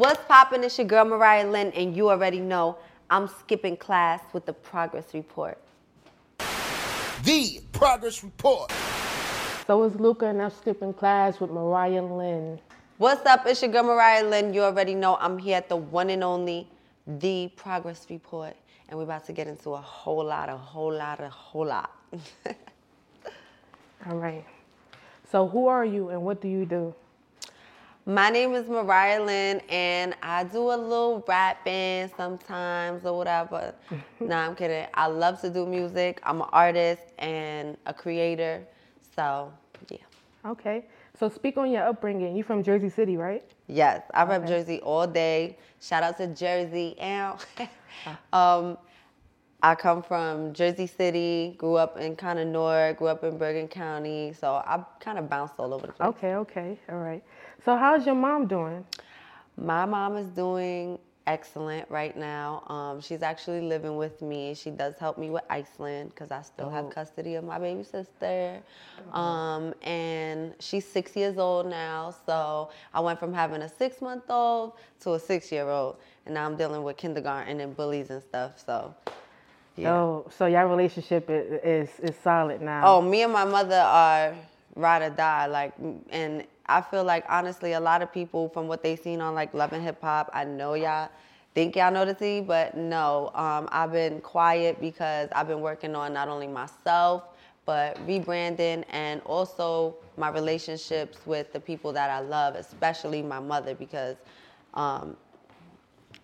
What's poppin'? It's your girl Mariah Lynn, and you already know I'm skipping class with the progress report. The Progress Report. So it's Luca, and I'm skipping class with Mariah Lynn. What's up? It's your girl Mariah Lynn. You already know I'm here at the one and only The Progress Report, and we're about to get into a whole lot, a whole lot, a whole lot. All right. So who are you and what do you do? My name is Mariah Lynn, and I do a little rapping sometimes or whatever. nah, I'm kidding. I love to do music. I'm an artist and a creator. So, yeah. Okay. So speak on your upbringing. You from Jersey City, right? Yes, I rep Okay. Jersey all day. Shout out to Jersey. Ow. um, I come from Jersey City, grew up in kind of Newark, grew up in Bergen County. So I kind of bounced all over the place. Okay, okay, all right. So how's your mom doing? My mom is doing excellent right now. Um, she's actually living with me. She does help me with Iceland because I still have custody of my baby sister. Um, and she's six years old now. So I went from having a six month old to a six year old. And now I'm dealing with kindergarten and bullies and stuff. So, yeah. Oh, so your relationship is, is is solid now. Oh, me and my mother are ride or die. Like, and I feel like honestly, a lot of people from what they seen on like Love and Hip Hop, I know y'all think y'all know the tea, but no. Um, I've been quiet because I've been working on not only myself but rebranding and also my relationships with the people that I love, especially my mother, because um,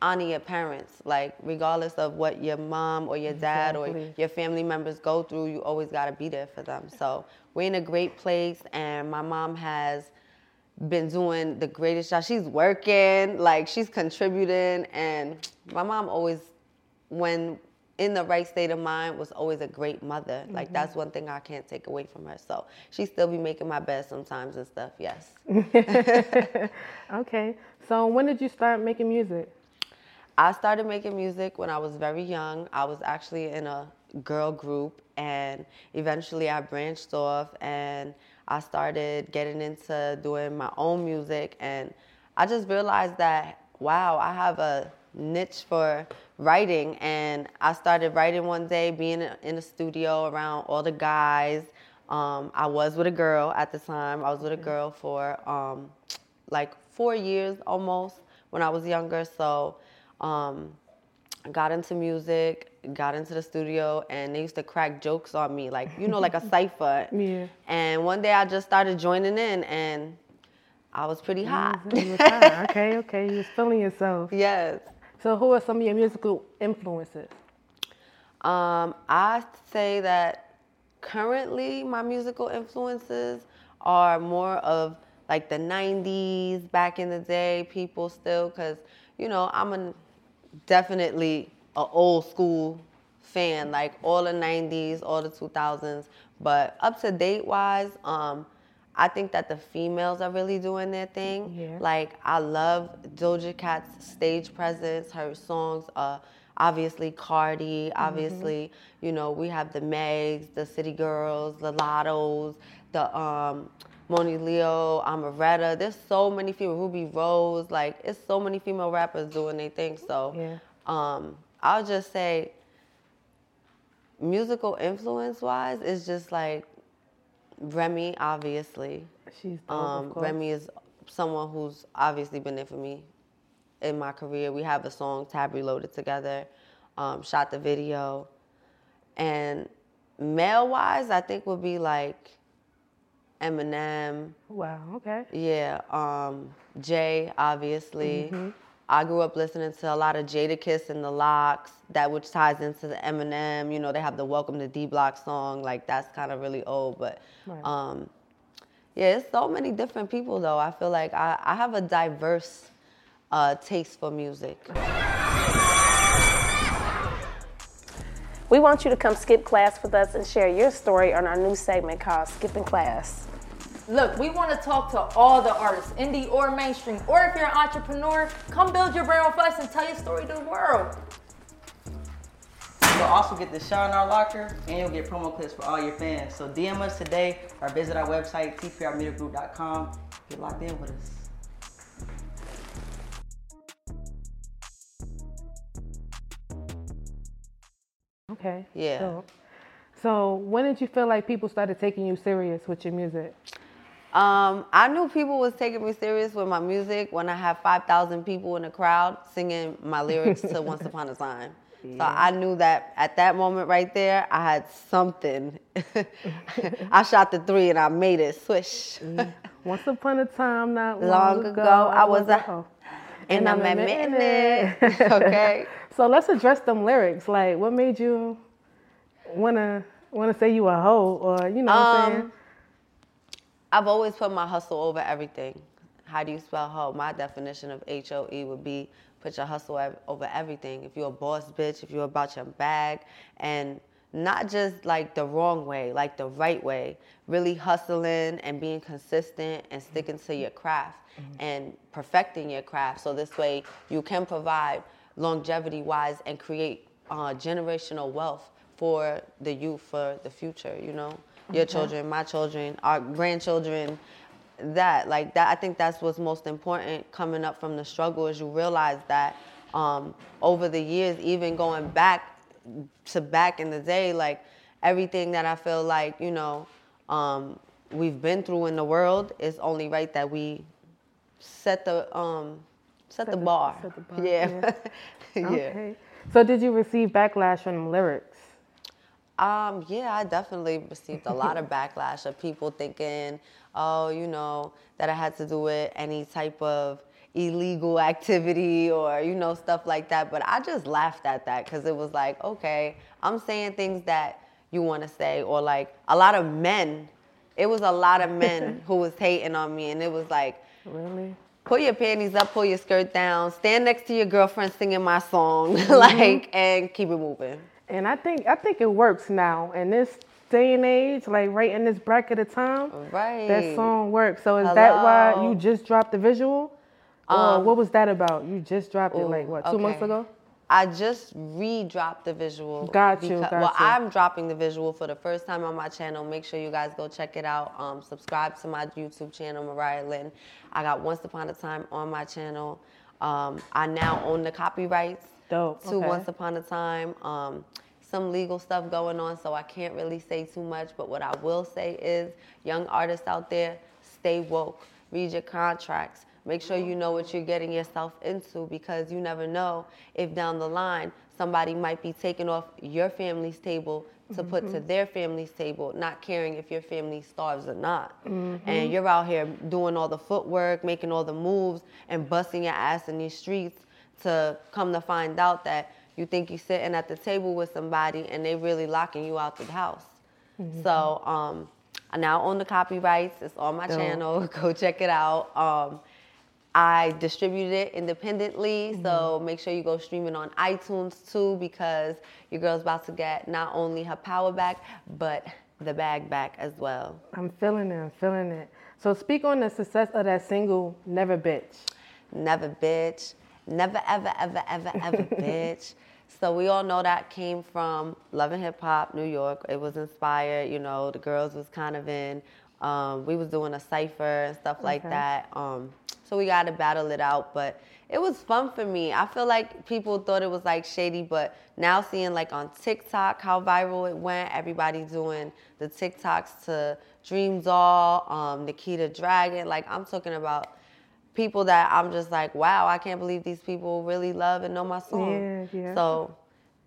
honor your parents. Like, regardless of what your mom or your dad or your family members go through, you always got to be there for them. So, we're in a great place, and my mom has been doing the greatest job. She's working, like, she's contributing, and my mom always, when in the right state of mind, was always a great mother. Like, that's mm-hmm. one thing I can't take away from her. So, she still be making my bed sometimes and stuff, yes. Okay. So when did you start making music? I started making music when I was very young. I was actually in a girl group, and eventually I branched off and I started getting into doing my own music. And I just realized that, wow, I have a niche for writing. And I started writing one day, being in a studio around all the guys. Um, I was with a girl at the time. I was with a girl for um, like four years almost when I was younger. So um, I got into music, got into the studio, and they used to crack jokes on me, like you know, like a cipher. Yeah. And one day I just started joining in, and I was pretty hot. Hot. okay, okay. You was feeling yourself. yes. So who are some of your musical influences? Um, I say that currently my musical influences are more of like the 90s back in the day people still because you know i'm a definitely a old school fan like all the 90s all the 2000s but up to date wise um i think that the females are really doing their thing. Yeah. like i love doja cat's stage presence. Her songs uh obviously cardi obviously you know we have the megs the city girls the lottos the um Monaleo, Amaretta. There's so many female Rubi Rose. Like it's so many female rappers doing their thing. So Yeah. um, I'll just say, musical influence wise, it's just like Remy, obviously. She's dope, Um, of course. Remy is someone who's obviously been there for me in my career. We have a song Tab Reloaded together, um, shot the video, and male wise, I think would be like Eminem. Wow. Okay. Yeah, um, Jay, obviously. I grew up listening to a lot of Jadakiss and the LOX, that which ties into the Eminem. You know, they have the Welcome to D Block song, like that's kind of really old. But Right. um, yeah, it's so many different people though. I feel like I, I have a diverse uh, taste for music. We want you to come skip class with us and share your story on our new segment called Skipping Class. Look, we want to talk to all the artists, indie or mainstream, or if you're an entrepreneur, come build your brand with us and tell your story to the world. You'll also get the shot in our locker, and you'll get promo clips for all your fans. So DM us today or visit our website, tprmediagroup.com. Get locked in with us. Okay. Yeah. So, so when did you feel like people started taking you serious with your music? Um, I knew people was taking me serious with my music when I had 5,000 people in the crowd singing my lyrics to Once Upon a Time. So I knew that at that moment right there, I had something. I shot the three and I made it swish. Once upon a time, not long, Long ago, I was a- hoe. And I'm admitting it. okay. So let's address them lyrics. Like, what made you wanna wanna say you a hoe, or you know what I'm saying? Um, I've always put my hustle over everything. How do you spell hoe? My definition of H O E would be put your hustle over everything. If you're a boss bitch, if you're about your bag, and not just like the wrong way, like the right way. Really hustling and being consistent and sticking to your craft and perfecting your craft. So this way you can provide longevity wise and create uh, generational wealth for the youth for the future. You know, your children, my children, our grandchildren. That like that, I think that's what's most important coming up from the struggle is you realize that um, over the years, even going back to back in the day, like everything that I feel like you know um, we've been through in the world, it's only right that we set the um, set, the, the- bar. set the bar, Yeah, yeah. Okay. So did you receive backlash from lyrics? Um, yeah, I definitely received a lot of backlash of people thinking, oh, you know, that I had to do it any type of illegal activity or, you know, stuff like that. But I just laughed at that because it was like, okay, I'm saying things that you want to say. Or like a lot of men, it was a lot of men who was hating on me. And it was like, Really? pull your panties up, pull your skirt down, stand next to your girlfriend singing my song, mm-hmm. like, and keep it moving. And I think I think it works now in this day and age, like right in this bracket of time. Right. That song works. So is that why you just dropped the visual? Or what was that about? You just dropped it like what, two months ago? I just re-dropped the visual. Got you, becau- got well, you. I'm dropping the visual for the first time on my channel. Make sure you guys go check it out. Um, subscribe to my YouTube channel, Mariah Lynn. I got Once Upon a Time on my channel. Um, I now own the copyrights Dope, to okay. Once Upon a Time. Um, some legal stuff going on, so I can't really say too much. But what I will say is, young artists out there, stay woke. Read your contracts. Make sure you know what you're getting yourself into because you never know if down the line somebody might be taking off your family's table to put to their family's table, not caring if your family starves or not. And you're out here doing all the footwork, making all the moves, and busting your ass in these streets to come to find out that you think you're sitting at the table with somebody and they're really locking you out of the house. So um, I now own the copyrights. It's on my Dope. channel. Go check it out. Um, I distributed it independently, so make sure you go stream it on iTunes too because your girl's about to get not only her power back, but the bag back as well. I'm feeling it, I'm feeling it. So speak on the success of that single, Never Bitch. Never bitch. Never, ever, ever, ever, ever bitch. So we all know that came from Love and Hip Hop, New York. It was inspired, you know, the girls was kind of in. Um, we was doing a cipher and stuff like Okay. that. Um, so we got to battle it out, but it was fun for me. I feel like people thought it was like shady, but now seeing like on TikTok how viral it went, everybody doing the TikToks to DreamDoll, um, Nikita Dragun. Like I'm talking about people that I'm just like, wow, I can't believe these people really love and know my song. Yeah, yeah. So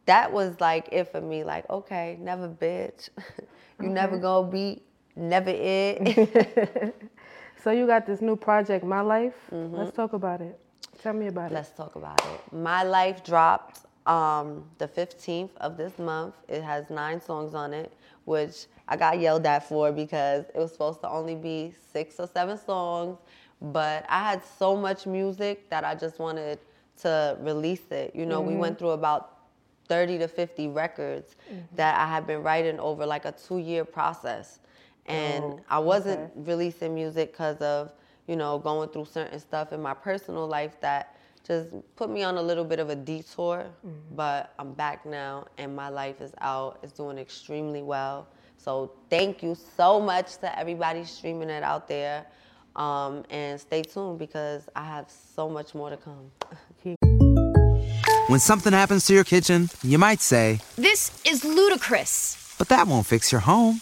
that was like it for me. Like, okay, never bitch. you never gonna be, never it. So you got this new project, My Life. Let's talk about it. Tell me about Mm-hmm. Let's talk about it. My Life dropped um, the 15th of this month. It has nine songs on it, which I got yelled at for because it was supposed to only be six or seven songs. But I had so much music that I just wanted to release it. You know, we went through about 30 to 50 records that I had been writing over like a two year process. And Oh, I wasn't okay. releasing music because of, you know, going through certain stuff in my personal life that just put me on a little bit of a detour. But I'm back now and my life is out. It's doing extremely well. So thank you so much to everybody streaming it out there. Um, and stay tuned because I have so much more to come. When something happens to your kitchen, you might say, This is ludicrous. but that won't fix your home.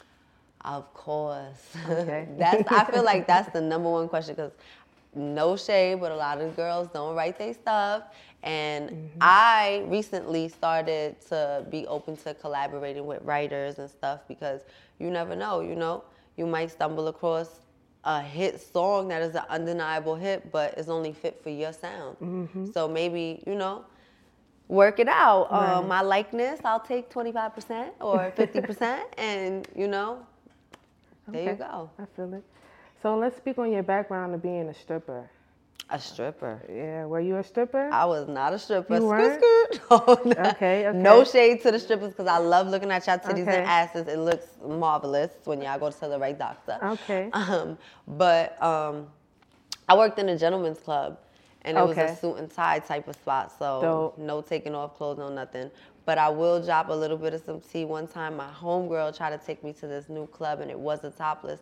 Of course. Okay. that's I feel like that's the number one question because no shade, but a lot of girls don't write their stuff. And Mm-hmm. I recently started to be open to collaborating with writers and stuff because you never know, you know, you might stumble across a hit song that is an undeniable hit, but it's only fit for your sound. Mm-hmm. So maybe, you know, work it out. Uh, Right. my likeness, I'll take 25% or 50%, and, you know, there you go. I feel it. So let's speak on your background of being a stripper. A stripper. Yeah, were you a stripper? I was not a stripper. You weren't? no. Okay, okay. No shade to the strippers because I love looking at y'all titties Okay. and asses. It looks marvelous when y'all go to the right doctor. Okay. Um, but um, I worked in a gentleman's club, and it was a suit and tie type of spot. So Dope. no taking off clothes, no nothing. But I will drop a little bit of some tea. One time, my homegirl tried to take me to this new club, and it was a topless,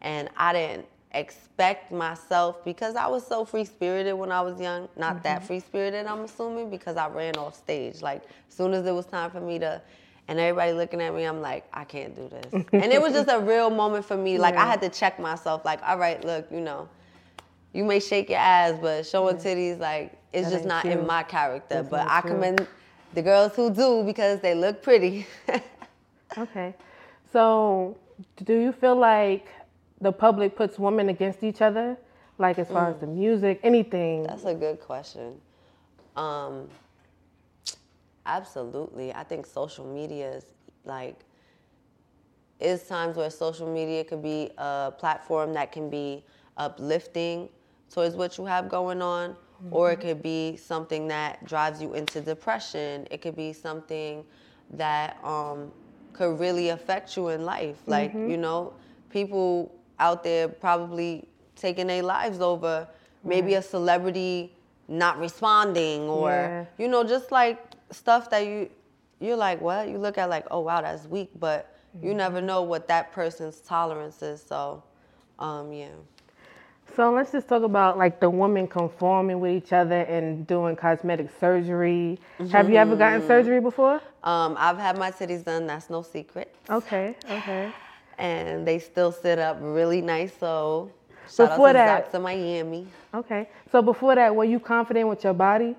and I didn't expect myself because I was so free spirited when I was young. Not Mm-hmm. that free spirited, I'm assuming, because I ran off stage. Like as soon as it was time for me to. And everybody looking at me, I'm like, I can't do this. and it was just a real moment for me. Like I had to check myself. Like, all right, look, you know, you may shake your ass, but showing titties, like, it's That just not you. in my character. That's but I commend the girls who do because they look pretty. Okay. So do you feel like the public puts women against each other? Like as far as the music, anything? Mm. That's a good question. Um, absolutely. I think social media is like, is times where social media could be a platform that can be uplifting towards what you have going on, or it could be something that drives you into depression. It could be something that um, could really affect you in life. Like, you know, people out there probably taking their lives over. Maybe a celebrity not responding or Yeah. you know just like stuff that you you're like what? You look at like oh wow that's weak but you never know what that person's tolerance is. So um yeah So let's just talk about like the women conforming with each other and doing cosmetic surgery. Have you ever gotten surgery before? um i've had my titties done that's no secret Okay, okay. and they still sit up really nice so shout Before out to that- Dr. Miami Okay. So before that, were you confident with your body?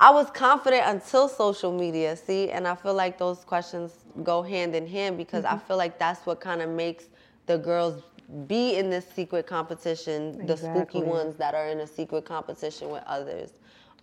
I was confident until social media, see, and I feel like those questions go hand in hand because I feel like that's what kind of makes the girls be in this secret competition, the spooky ones that are in a secret competition with others.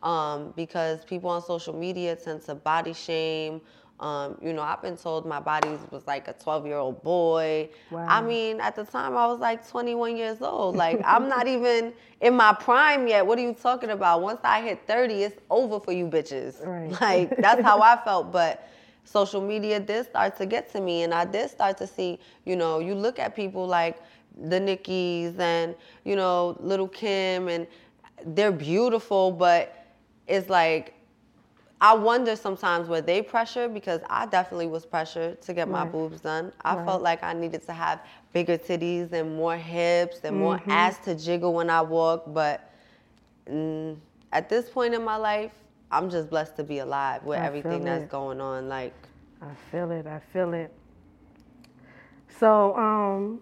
Um, because people on social media tend to body shame. Um, you know, I've been told my body was like a 12 year old boy. Wow. I mean, at the time I was like 21 years old. Like, I'm not even in my prime yet. What are you talking about? Once I hit 30, it's over for you bitches. Right. Like, that's how I felt. But social media did start to get to me, and I did start to see, you know, you look at people like the Nickies and, you know, Lil' Kim, and they're beautiful, but it's like, I wonder sometimes were they pressured because I definitely was pressured to get my Right. boobs done. I Right. felt like I needed to have bigger titties and more hips and more Mhm. ass to jiggle when I walk. But mm, at this point in my life, I'm just blessed to be alive with I everything that's going on. Like, I feel it. I feel it. So, um,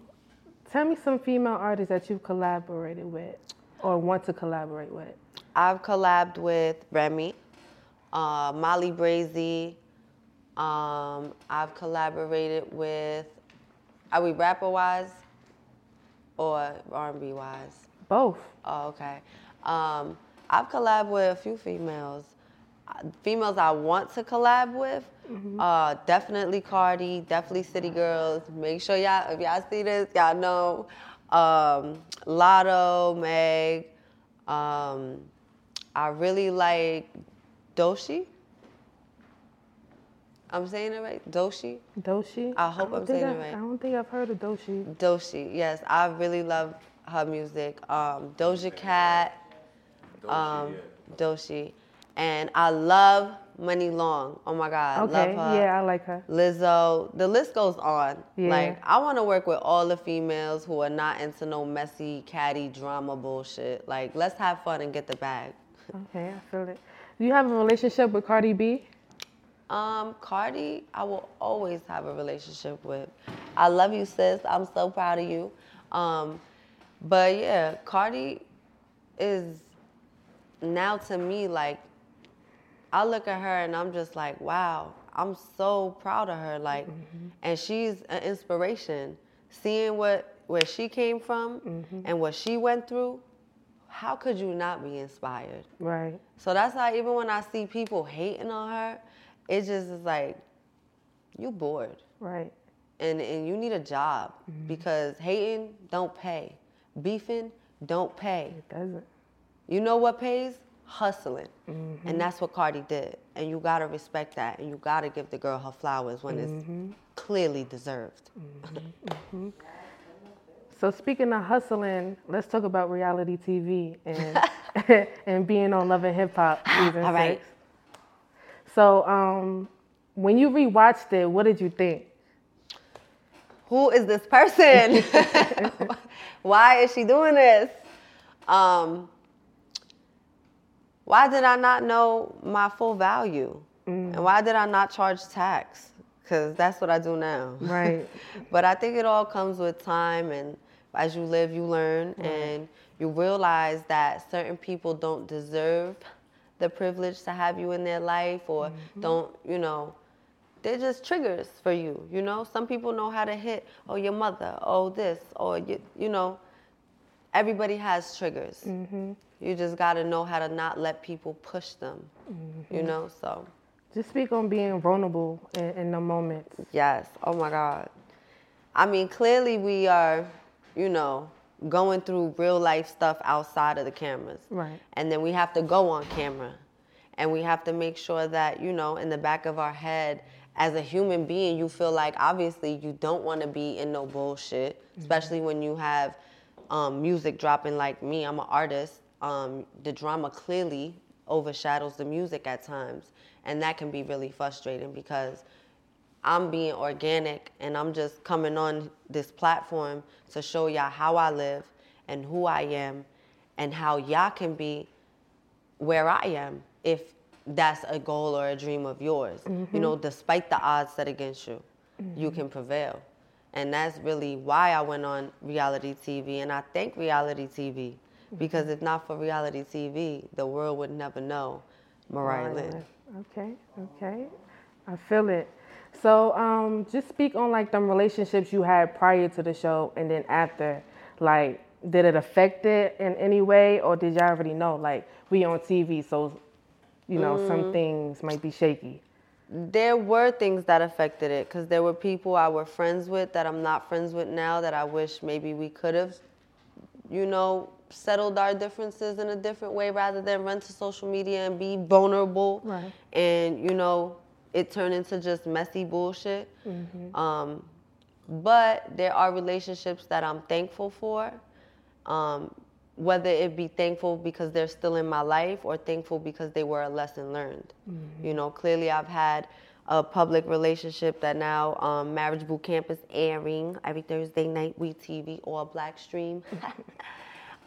tell me some female artists that you've collaborated with or want to collaborate with. I've collabed with Remy, uh, Molly Brazy. Um, I've collaborated with. Are we rapper wise or R&B wise? Both. Oh, okay. Um, I've collabed with a few females. Females I want to collab with, uh, definitely Cardi, definitely City Girls. Make sure y'all, if y'all see this, y'all know. Um, Lotto, Meg. Um, I really like Doechii. I'm saying it right? Doechii? Doechii? I hope don't I'm saying I- it right. I don't think I've heard of Doechii. Doechii, yes, I really love her music. Um, Doja Cat, um, Doechii, and I love Money Long. Oh my God, Okay, love her. yeah, I like her. Lizzo, the list goes on. Yeah. Like I want to work with all the females who are not into no messy, catty drama bullshit. Like let's have fun and get the bag. Okay, I feel it. Do you have a relationship with Cardi B? Um, Cardi, I will always have a relationship with. I love you, sis. I'm so proud of you. Um, but yeah, Cardi is now to me like I look at her and I'm just like, wow, I'm so proud of her. Like, mm-hmm. and she's an inspiration. Seeing what where she came from mm-hmm. and what she went through, how could you not be inspired? Right. So that's why even when I see people hating on her, it just is like, you bored. Right. And and you need a job mm-hmm. because hating don't pay. Beefing don't pay. It doesn't. You know what pays? Hustling. And that's what Cardi did. And you gotta respect that. And you gotta give the girl her flowers when it's clearly deserved. Mhm. So speaking of hustling, let's talk about reality TV and and being on Love and Hip Hop season All right. six. So um, when you rewatched it, what did you think? who is this person? why is she doing this? Um, why did I not know my full value? And why did I not charge tax? Because that's what I do now. Right. but I think it all comes with time, and as you live, you learn, and you realize that certain people don't deserve the privilege to have you in their life, or don't, you know, they're just triggers for you. You know, some people know how to hit, oh, your mother, oh, this, or you, you know, everybody has triggers. Mm-hmm. You just got to know how to not let people push them. You Mhm. know, so Just speak on being vulnerable in, in the moments. yes. Oh my God. I mean, clearly we are, you know, going through real life stuff outside of the cameras. Right. And then we have to go on camera. And we have to make sure that, you know, in the back of our head, as a human being, you feel like obviously you don't want to be in no bullshit, especially when you have um, music dropping like me. I'm an artist. Um, the drama clearly overshadows the music at times. And that can be really frustrating because I'm being organic and I'm just coming on this platform to show y'all how I live and who I am and how y'all can be where I am if that's a goal or a dream of yours. You Mhm. know, despite the odds set against you, you Mhm. can prevail. And that's really why I went on reality TV and I thank reality TV because if not for reality TV, the world would never know Mariah Lynn. Okay, okay. I feel it. So um, just speak on like the relationships you had prior to the show and then after. Like, did it affect it in any way or did y'all already know? Like, we on TV, so, you know, some Mm. things might be shaky. There were things that affected it because there were people I were friends with that I'm not friends with now that I wish maybe we could have, you know, settled our differences in a different way rather than run to social media and be vulnerable. Right. And, you know, it turned into just messy bullshit. Mm-hmm. Um, but there are relationships that I'm thankful for. Um, whether it be thankful because they're still in my life or thankful because they were a lesson learned. Mm-hmm. You know, clearly I've had a public relationship that now um, Marriage Boot Camp is airing every Thursday night, We TV or Black Stream.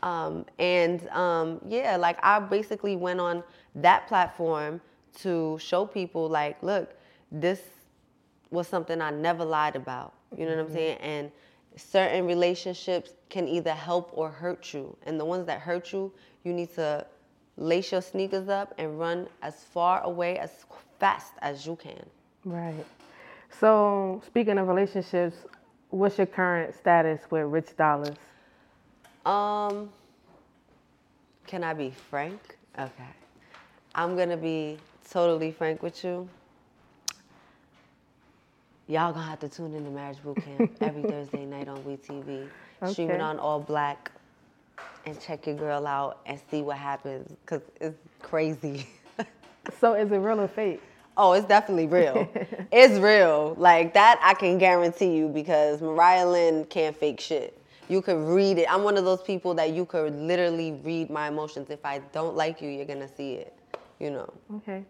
um, and um, yeah, like I basically went on that platform to show people, like, look, this was something I never lied about. You know what I'm Mhm. saying? And certain relationships can either help or hurt you. And the ones that hurt you, you need to lace your sneakers up and run as far away as fast as you can. Right. So, speaking of relationships, what's your current status with Rich Dollaz? Um, can I be frank? Okay. I'm gonna be totally frank with you. Y'all gonna have to tune in to Marriage Boot Camp every Thursday night on WeTV. Stream it on All Black and check your girl out and see what happens because it's crazy. So, is it real or fake? Oh, it's definitely real. it's real. Like that I can guarantee you because Mariah Lynn can't fake shit. You could read it. I'm one of those people that you could literally read my emotions. If I don't like you, you're gonna see it. You know. Okay.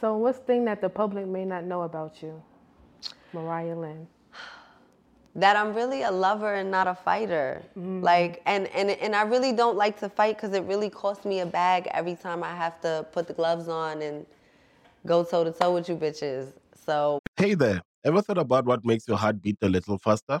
So, what's thing that the public may not know about you, Mariah Lynn? That I'm really a lover and not a fighter. Mm-hmm. Like and, and and I really don't like to fight because it really costs me a bag every time I have to put the gloves on and go toe to toe with you bitches. So Hey there, ever thought about what makes your heart beat a little faster?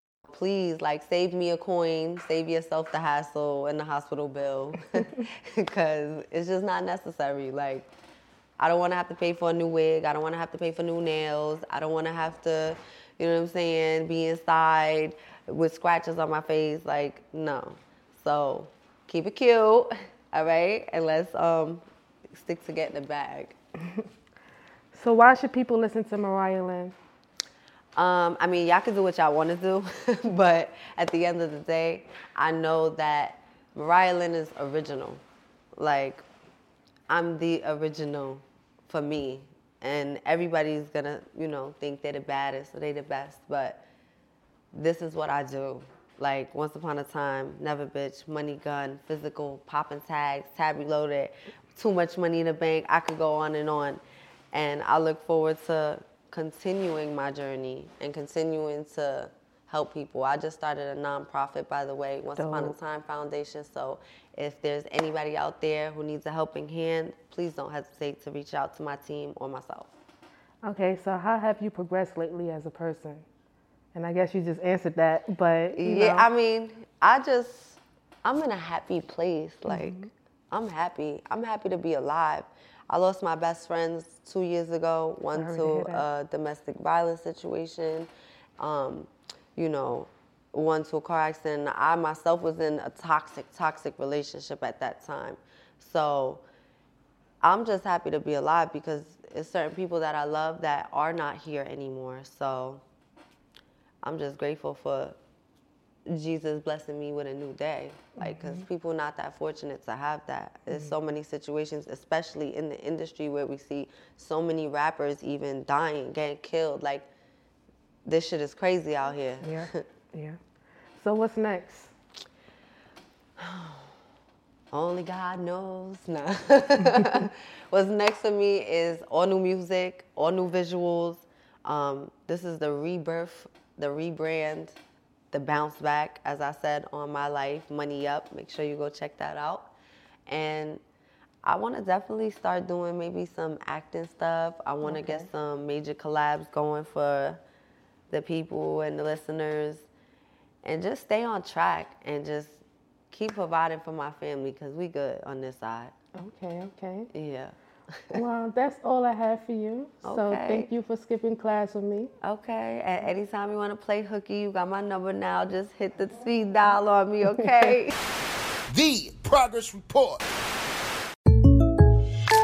Please like save me a coin save yourself the hassle and the hospital bill. Because it's just not necessary. Like i don't want to have to pay for a new wig. I don't want to have to pay for new nails. I don't want to have to you know what i'm saying be inside with scratches on my face. Like no. So keep it cute all right? And let's um stick to getting the bag So, why should people listen to Mariah Lynn? Um, I mean, y'all can do what y'all want to do, but at the end of the day, I know that Mariah Lynn is original. Like, I'm the original for me, and everybody's gonna, you know, think they're the baddest or they the best, but this is what I do. Like, once upon a time, never bitch, money gun, physical, popping tags, tab reloaded, too much money in the bank. I could go on and on. And I look forward to continuing my journey and continuing to help people. I just started a nonprofit, by the way, Once Upon a Time Foundation. So if there's anybody out there who needs a helping hand, please don't hesitate to reach out to my team or myself. Okay, so how have you progressed lately as a person? And I guess you just answered that, but Yeah, know. I mean, I just, I'm in a happy place. Mm-hmm. Like, I'm happy. I'm happy to be alive. I lost my best friends two years ago, one to to hear that. a domestic violence situation, um, you know, one to a car accident. I myself was in a toxic, toxic relationship at that time. So I'm just happy to be alive because it's certain people that I love that are not here anymore. So I'm just grateful for Jesus blessing me with a new day. Like, because Mhm. people not that fortunate to have that. There's so many situations, especially in the industry where we see so many rappers even dying, getting killed. Like, this shit is crazy out here. Yeah, yeah. So what's next? Only God knows. Nah. What's next for me is all new music, all new visuals. Um, this is the rebirth, the rebrand, the bounce back, as I said on my life, Money Up. Make sure you go check that out. And I want to definitely start doing maybe some acting stuff. I want to Okay. get some major collabs going for the people and the listeners and just stay on track and just keep providing for my family because we good on this side. Okay, okay. Yeah. Well, that's all I have for you. So thank you for skipping class with me. Okay. And anytime you want to play hooky, you got my number now. Just hit the speed dial on me, okay? The Progress Report.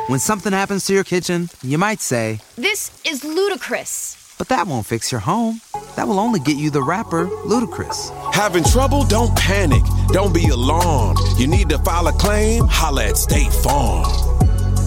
When something happens to your kitchen, you might say, This is ludicrous. but that won't fix your home. That will only get you the rapper, Ludacris. Having trouble? Don't panic. Don't be alarmed. You need to file a claim? Holla at State Farm.